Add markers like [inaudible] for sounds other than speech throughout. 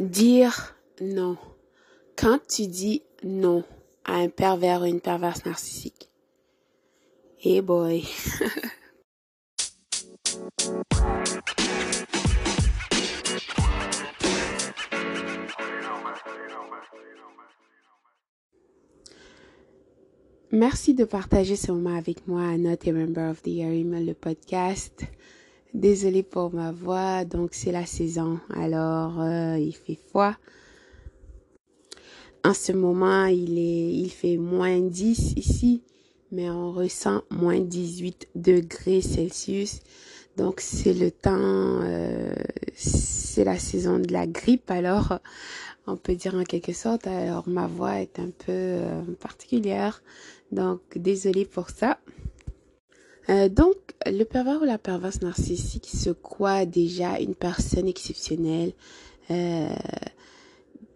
Dire non. Quand tu dis non à un pervers ou une perverse narcissique. Hey boy. [laughs] Merci de partager ce moment avec moi Not a Member of the Year le podcast. Désolée pour ma voix, donc c'est la saison, alors euh, il fait froid. En ce moment, il est, il fait moins 10 ici, mais on ressent moins 18 degrés Celsius. Donc c'est le temps, euh, c'est la saison de la grippe, alors on peut dire en quelque sorte. Alors ma voix est un peu euh, particulière, donc désolée pour ça. Euh, donc, le pervers ou la perverse narcissique se croit déjà une personne exceptionnelle. Euh,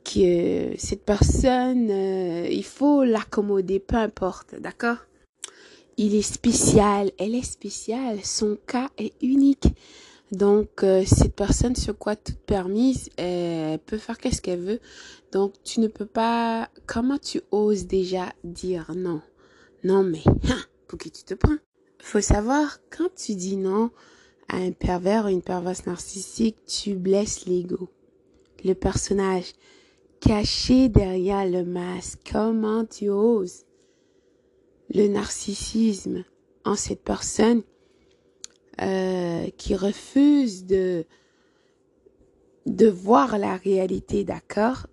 que cette personne, euh, il faut l'accommoder, peu importe, d'accord? Il est spécial, elle est spéciale, son cas est unique. Donc, euh, cette personne se croit toute permise, elle peut faire qu'est-ce qu'elle veut. Donc, tu ne peux pas... Comment tu oses déjà dire non? Non, mais, hein, pour qui tu te prends? Faut savoir, quand tu dis non à un pervers ou une perverse narcissique, tu blesses l'ego. Le personnage caché derrière le masque. Comment tu oses? Le narcissisme en cette personne euh, qui refuse de de voir la réalité, d'accord?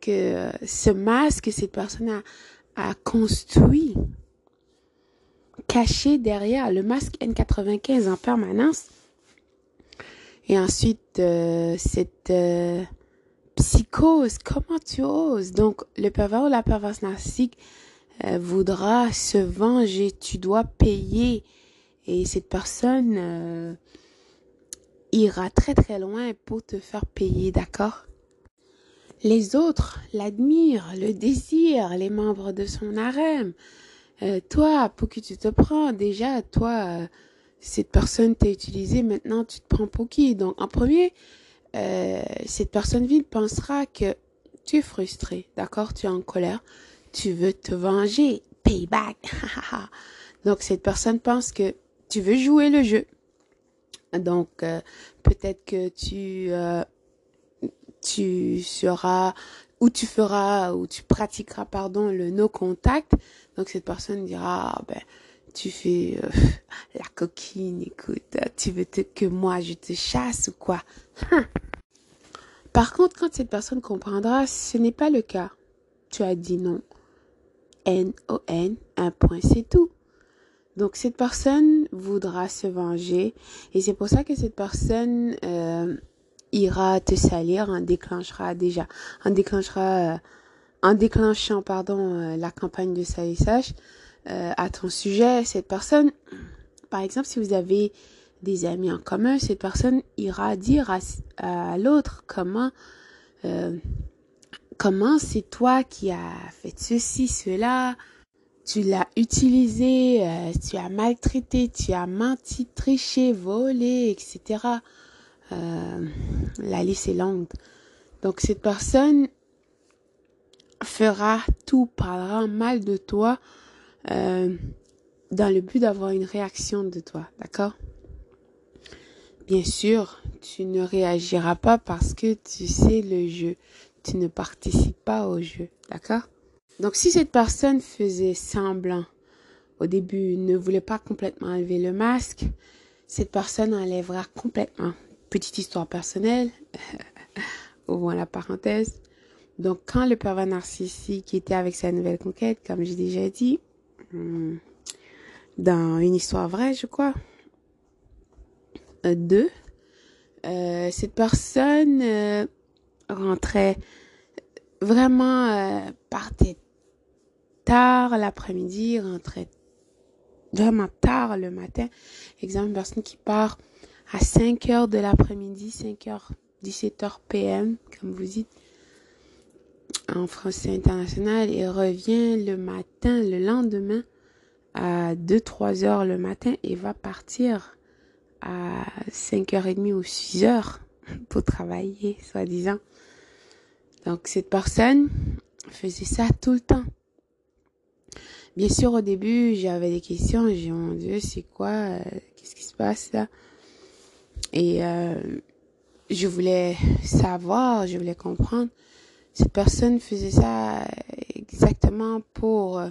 Que ce masque, cette personne a, a construit caché derrière le masque N95 en permanence. Et ensuite, euh, cette euh, psychose, comment tu oses? Donc, le pervers ou la perverse narcissique euh, voudra se venger, tu dois payer. Et cette personne ira très très loin pour te faire payer, d'accord? Les autres l'admirent, le désirent, les membres de son harem. Euh, toi, pour qui tu te prends, déjà, toi, euh, cette personne t'a utilisé, maintenant tu te prends pour qui? Donc, en premier, euh, cette personne vide pensera que tu es frustré, d'accord? Tu es en colère, tu veux te venger, payback. [laughs] Donc, cette personne pense que tu veux jouer le jeu. Donc, peut-être que tu tu seras ou tu feras ou tu pratiqueras pardon le no contact. Donc cette personne dira ah, ben tu fais euh, [laughs] la coquine écoute tu veux que moi je te chasse ou quoi? [laughs] Par contre quand cette personne comprendra ce n'est pas le cas. Tu as dit non. N O N un point c'est tout. Donc cette personne voudra se venger. Et c'est pour ça que cette personne euh, ira te salir, en déclenchera déjà, en déclenchera, euh, en déclenchant pardon euh, la campagne de salissage euh, à ton sujet, cette personne, par exemple, si vous avez des amis en commun, cette personne ira dire à, l'autre comment comment c'est toi qui as fait ceci, cela, tu l'as utilisé, tu as maltraité, tu as menti, triché, volé, etc. Euh, la liste est longue. Donc cette personne fera tout, parlera mal de toi euh, dans le but d'avoir une réaction de toi, d'accord? Bien sûr, tu ne réagiras pas parce que tu sais le jeu. Tu ne participes pas au jeu, d'accord? Donc si cette personne faisait semblant au début, ne voulait pas complètement enlever le masque, cette personne enlèvera complètement petite histoire personnelle, [laughs] ouvrons la parenthèse. Donc, quand le pervers narcissique était avec sa nouvelle conquête, comme j'ai déjà dit, hmm, dans une histoire vraie, je crois, euh, deux, euh, cette personne euh, rentrait vraiment, partait tard l'après-midi, rentrait vraiment tard le matin. Exemple, une personne qui part à 5 heures de l'après-midi, 5 heures, 17 heures PM, comme vous dites, en français international, et revient le matin, le lendemain, à 2-3 heures le matin et va partir à 5h30 ou 6 heures [laughs] pour travailler, soi-disant. Donc cette personne faisait ça tout le temps. Bien sûr, au début, j'avais des questions. J'ai dit, mon Dieu, c'est quoi? Euh, qu'est-ce qui se passe là? Et euh, je voulais savoir, je voulais comprendre. Cette personne faisait ça exactement pour euh,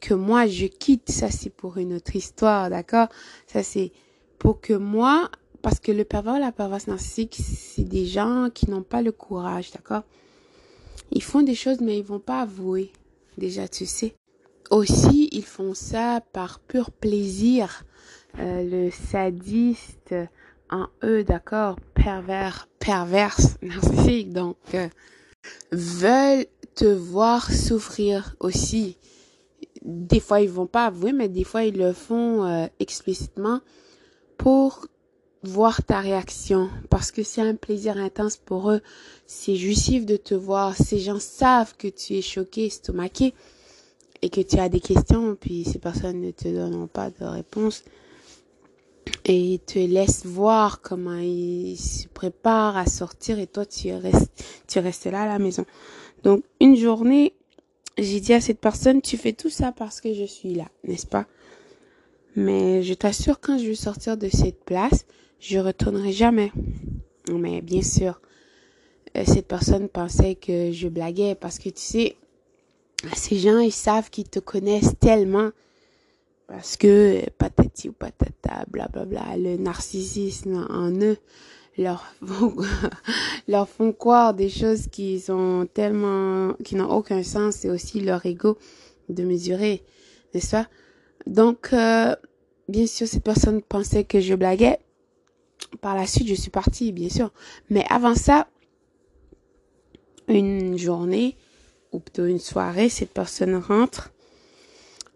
que moi je quitte. Ça, c'est pour une autre histoire, d'accord? Ça, c'est pour que moi, parce que le pervers, la perverse narcissique, c'est des gens qui n'ont pas le courage, d'accord? Ils font des choses, mais ils vont pas avouer. Déjà, tu sais. Aussi, ils font ça par pur plaisir. Euh, le sadiste en eux, d'accord, pervers, perverse, [laughs] narcissique, donc, euh, veulent te voir souffrir aussi. Des fois, ils vont pas avouer, mais des fois, ils le font euh, explicitement pour voir ta réaction parce que c'est un plaisir intense pour eux. C'est jouissif de te voir. Ces gens savent que tu es choqué, estomaqué et que tu as des questions, puis ces personnes ne te donneront pas de réponse et te laissent voir comment ils se préparent à sortir et toi tu restes, tu restes là à la maison. Donc une journée, j'ai dit à cette personne, tu fais tout ça parce que je suis là, n'est-ce pas? Mais je t'assure, quand je vais sortir de cette place, je retournerai jamais. Mais bien sûr, euh, cette personne pensait que je blaguais parce que tu sais, ces gens, ils savent qu'ils te connaissent tellement parce que patati ou patata, blablabla, le narcissisme en eux leur font, [laughs] leur font croire des choses qui sont tellement, qui n'ont aucun sens et aussi leur ego de mesurer, n'est-ce pas? Donc, euh, bien sûr, cette personne pensait que je blaguais. Par la suite, je suis partie, bien sûr. Mais avant ça, une journée, ou plutôt une soirée, cette personne rentre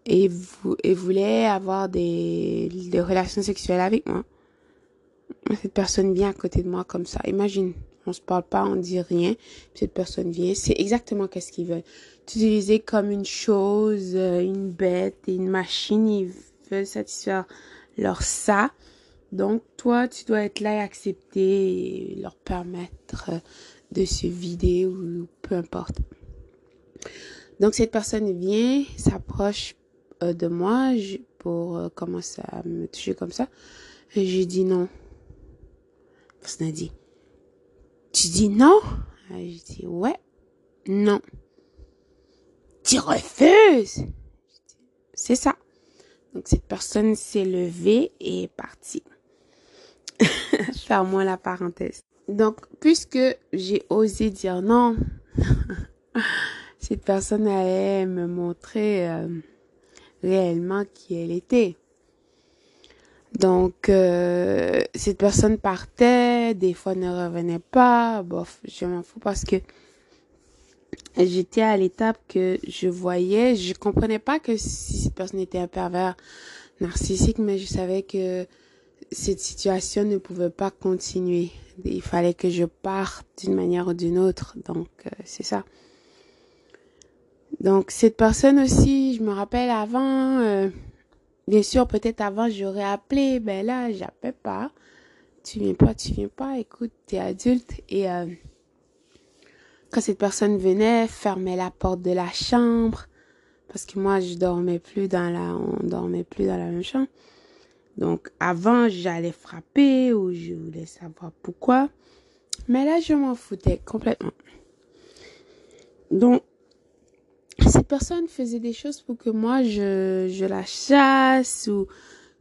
et, vous, et voulait avoir des, des relations sexuelles avec moi. Cette personne vient à côté de moi comme ça. Imagine, on se parle pas, on dit rien. Cette personne vient, c'est exactement qu'est-ce qu'ils veulent. T'utiliser comme une chose, euh, une bête, une machine. Ils veulent satisfaire leur ça. Donc toi, tu dois être là et accepter et leur permettre de se vider ou peu importe. Donc cette personne vient, s'approche euh, de moi pour euh, commencer à me toucher comme ça. Et j'ai dit non. Personne a dit, tu dis non? J'ai dit ouais, non. Tu refuses? C'est ça. Donc cette personne s'est levée et est partie. [laughs] Ferme-moi la parenthèse. Donc, puisque j'ai osé dire non, [laughs] cette personne allait me montrer euh, réellement qui elle était. Donc, euh, cette personne partait, des fois ne revenait pas. Bof, je m'en fous parce que j'étais à l'étape que je voyais, je comprenais pas que si cette personne était un pervers narcissique, mais je savais que cette situation ne pouvait pas continuer. Il fallait que je parte d'une manière ou d'une autre. Donc, euh, c'est ça. Donc cette personne aussi, me rappelle avant, euh, bien sûr peut-être avant j'aurais appelé, ben là j'appelle pas. Tu viens pas, tu viens pas, écoute, t'es adulte et euh, quand cette personne venait, fermait la porte de la chambre parce que moi je dormais plus dans la, on dormait plus dans la même chambre. Donc avant j'allais frapper ou je voulais savoir pourquoi, mais là je m'en foutais complètement. Donc personne faisait des choses pour que moi je, la chasse ou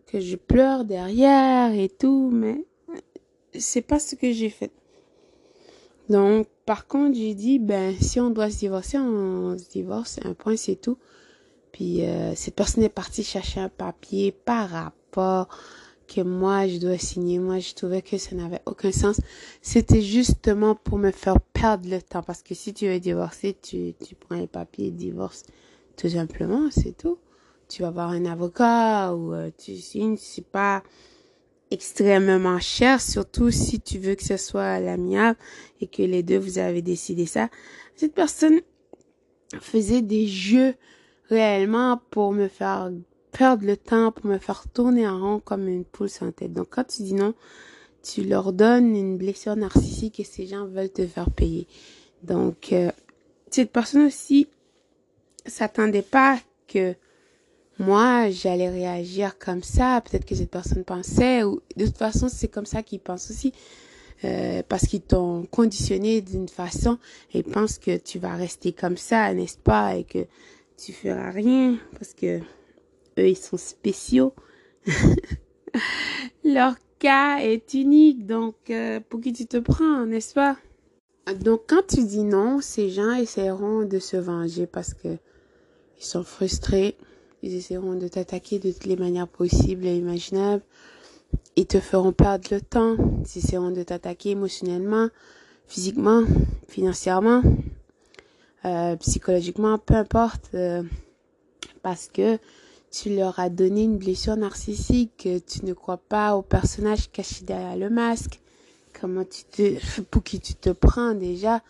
que je pleure derrière et tout, mais c'est pas ce que j'ai fait. Donc, par contre, j'ai dit, ben, si on doit se divorcer, on se divorce, un point, c'est tout. Puis, euh, cette personne est partie chercher un papier par rapport que moi je dois signer. Moi, je trouvais que ça n'avait aucun sens. C'était justement pour me faire perdre le temps. Parce que si tu veux divorcer, tu, tu prends les papiers de divorce. Tout simplement, c'est tout. Tu vas avoir un avocat ou euh, tu signes. C'est pas extrêmement cher, surtout si tu veux que ce soit l'amiable et que les deux vous avez décidé ça. Cette personne faisait des jeux réellement pour me faire perdre le temps pour me faire tourner en rond comme une poule sans tête. Donc quand tu dis non, tu leur donnes une blessure narcissique et ces gens veulent te faire payer. Donc, euh, cette personne aussi s'attendait pas que moi, j'allais réagir comme ça. Peut-être que cette personne pensait, ou de toute façon, c'est comme ça qu'ils pensent aussi. Euh, parce qu'ils t'ont conditionné d'une façon et pensent que tu vas rester comme ça, n'est-ce pas, et que tu feras rien parce que ils sont spéciaux. [laughs] Leur cas est unique, donc euh, pour qui tu te prends, n'est-ce pas? Donc quand tu dis non, ces gens essaieront de se venger parce que ils sont frustrés. Ils essaieront de t'attaquer de toutes les manières possibles et imaginables. Ils te feront perdre le temps. Ils essaieront de t'attaquer émotionnellement, physiquement, financièrement, euh, psychologiquement, peu importe. Euh, parce que tu leur as donné une blessure narcissique. Tu ne crois pas au personnage caché derrière le masque. Comment tu te, [laughs] pour qui tu te prends déjà.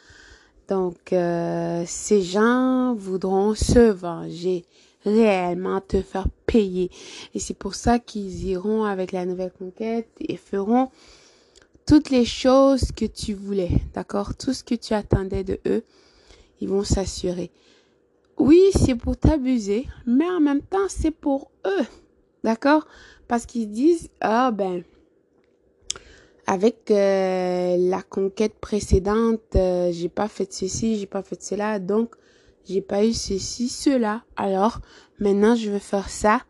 Donc, euh, ces gens voudront se venger réellement te faire payer. Et c'est pour ça qu'ils iront avec la nouvelle conquête et feront toutes les choses que tu voulais, d'accord? Tout ce que tu attendais de eux, ils vont s'assurer. Oui, c'est pour t'abuser, mais en même temps, c'est pour eux, d'accord? Parce qu'ils disent, ah ben, avec euh, la conquête précédente, euh, j'ai pas fait ceci, j'ai pas fait cela, donc j'ai pas eu ceci, cela. Alors, maintenant, je veux faire ça.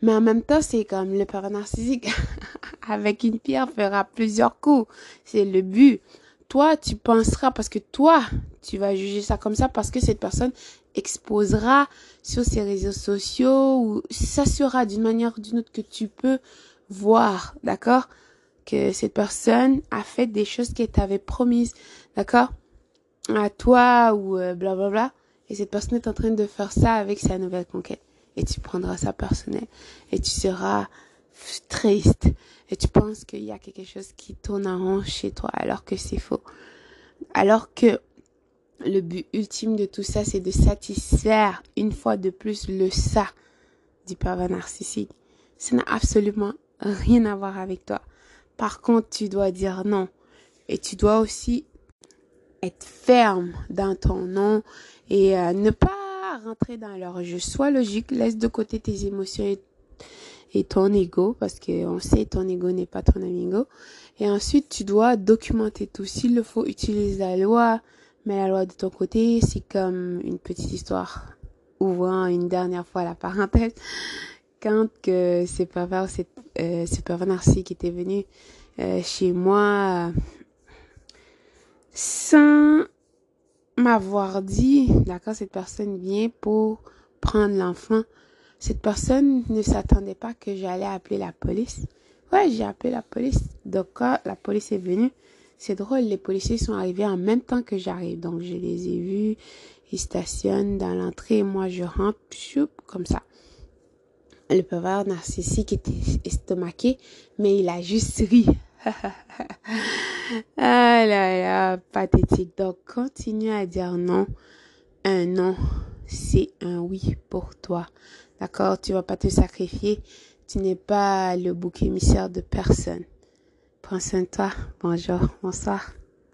Mais en même temps, c'est comme le père narcissique [laughs] avec une pierre fera plusieurs coups. C'est le but. Toi, tu penseras parce que toi, tu vas juger ça comme ça parce que cette personne exposera sur ses réseaux sociaux ou ça sera d'une manière ou d'une autre que tu peux voir, d'accord? Que cette personne a fait des choses qu'elle t'avait promises, d'accord? À toi ou blablabla. Euh, bla bla bla. Et cette personne est en train de faire ça avec sa nouvelle conquête. Et tu prendras ça personnel. Et tu seras triste. Et tu penses qu'il y a quelque chose qui tourne en rond chez toi alors que c'est faux. Alors que le but ultime de tout ça, c'est de satisfaire une fois de plus le ça du pervers narcissique. Ça n'a absolument rien à voir avec toi. Par contre, tu dois dire non. Et tu dois aussi être ferme dans ton non et euh, ne pas rentrer dans leur jeu. Sois logique, laisse de côté tes émotions et, ton ego parce que on sait ton ego n'est pas ton amigo. Et ensuite, tu dois documenter tout. S'il le faut, utilise la loi, mais la loi de ton côté, c'est comme une petite histoire. Ouvrant une dernière fois la parenthèse, quand que c'est pervers, euh, ce pervers narcissique était venu euh, chez moi sans m'avoir dit, d'accord, cette personne vient pour prendre l'enfant. Cette personne ne s'attendait pas que j'allais appeler la police. Ouais, j'ai appelé la police. Donc, la police est venue, c'est drôle, les policiers sont arrivés en même temps que j'arrive. Donc, je les ai vus. Ils stationnent dans l'entrée. Moi, je rentre, comme ça. Le pervers narcissique était estomaqué, mais il a juste ri. [laughs] ah là là, pathétique. Donc, continue à dire non. Un non, c'est un oui pour toi. D'accord Tu vas pas te sacrifier. Tu n'es pas le bouc émissaire de personne. Prends soin de toi. Bonjour, bonsoir.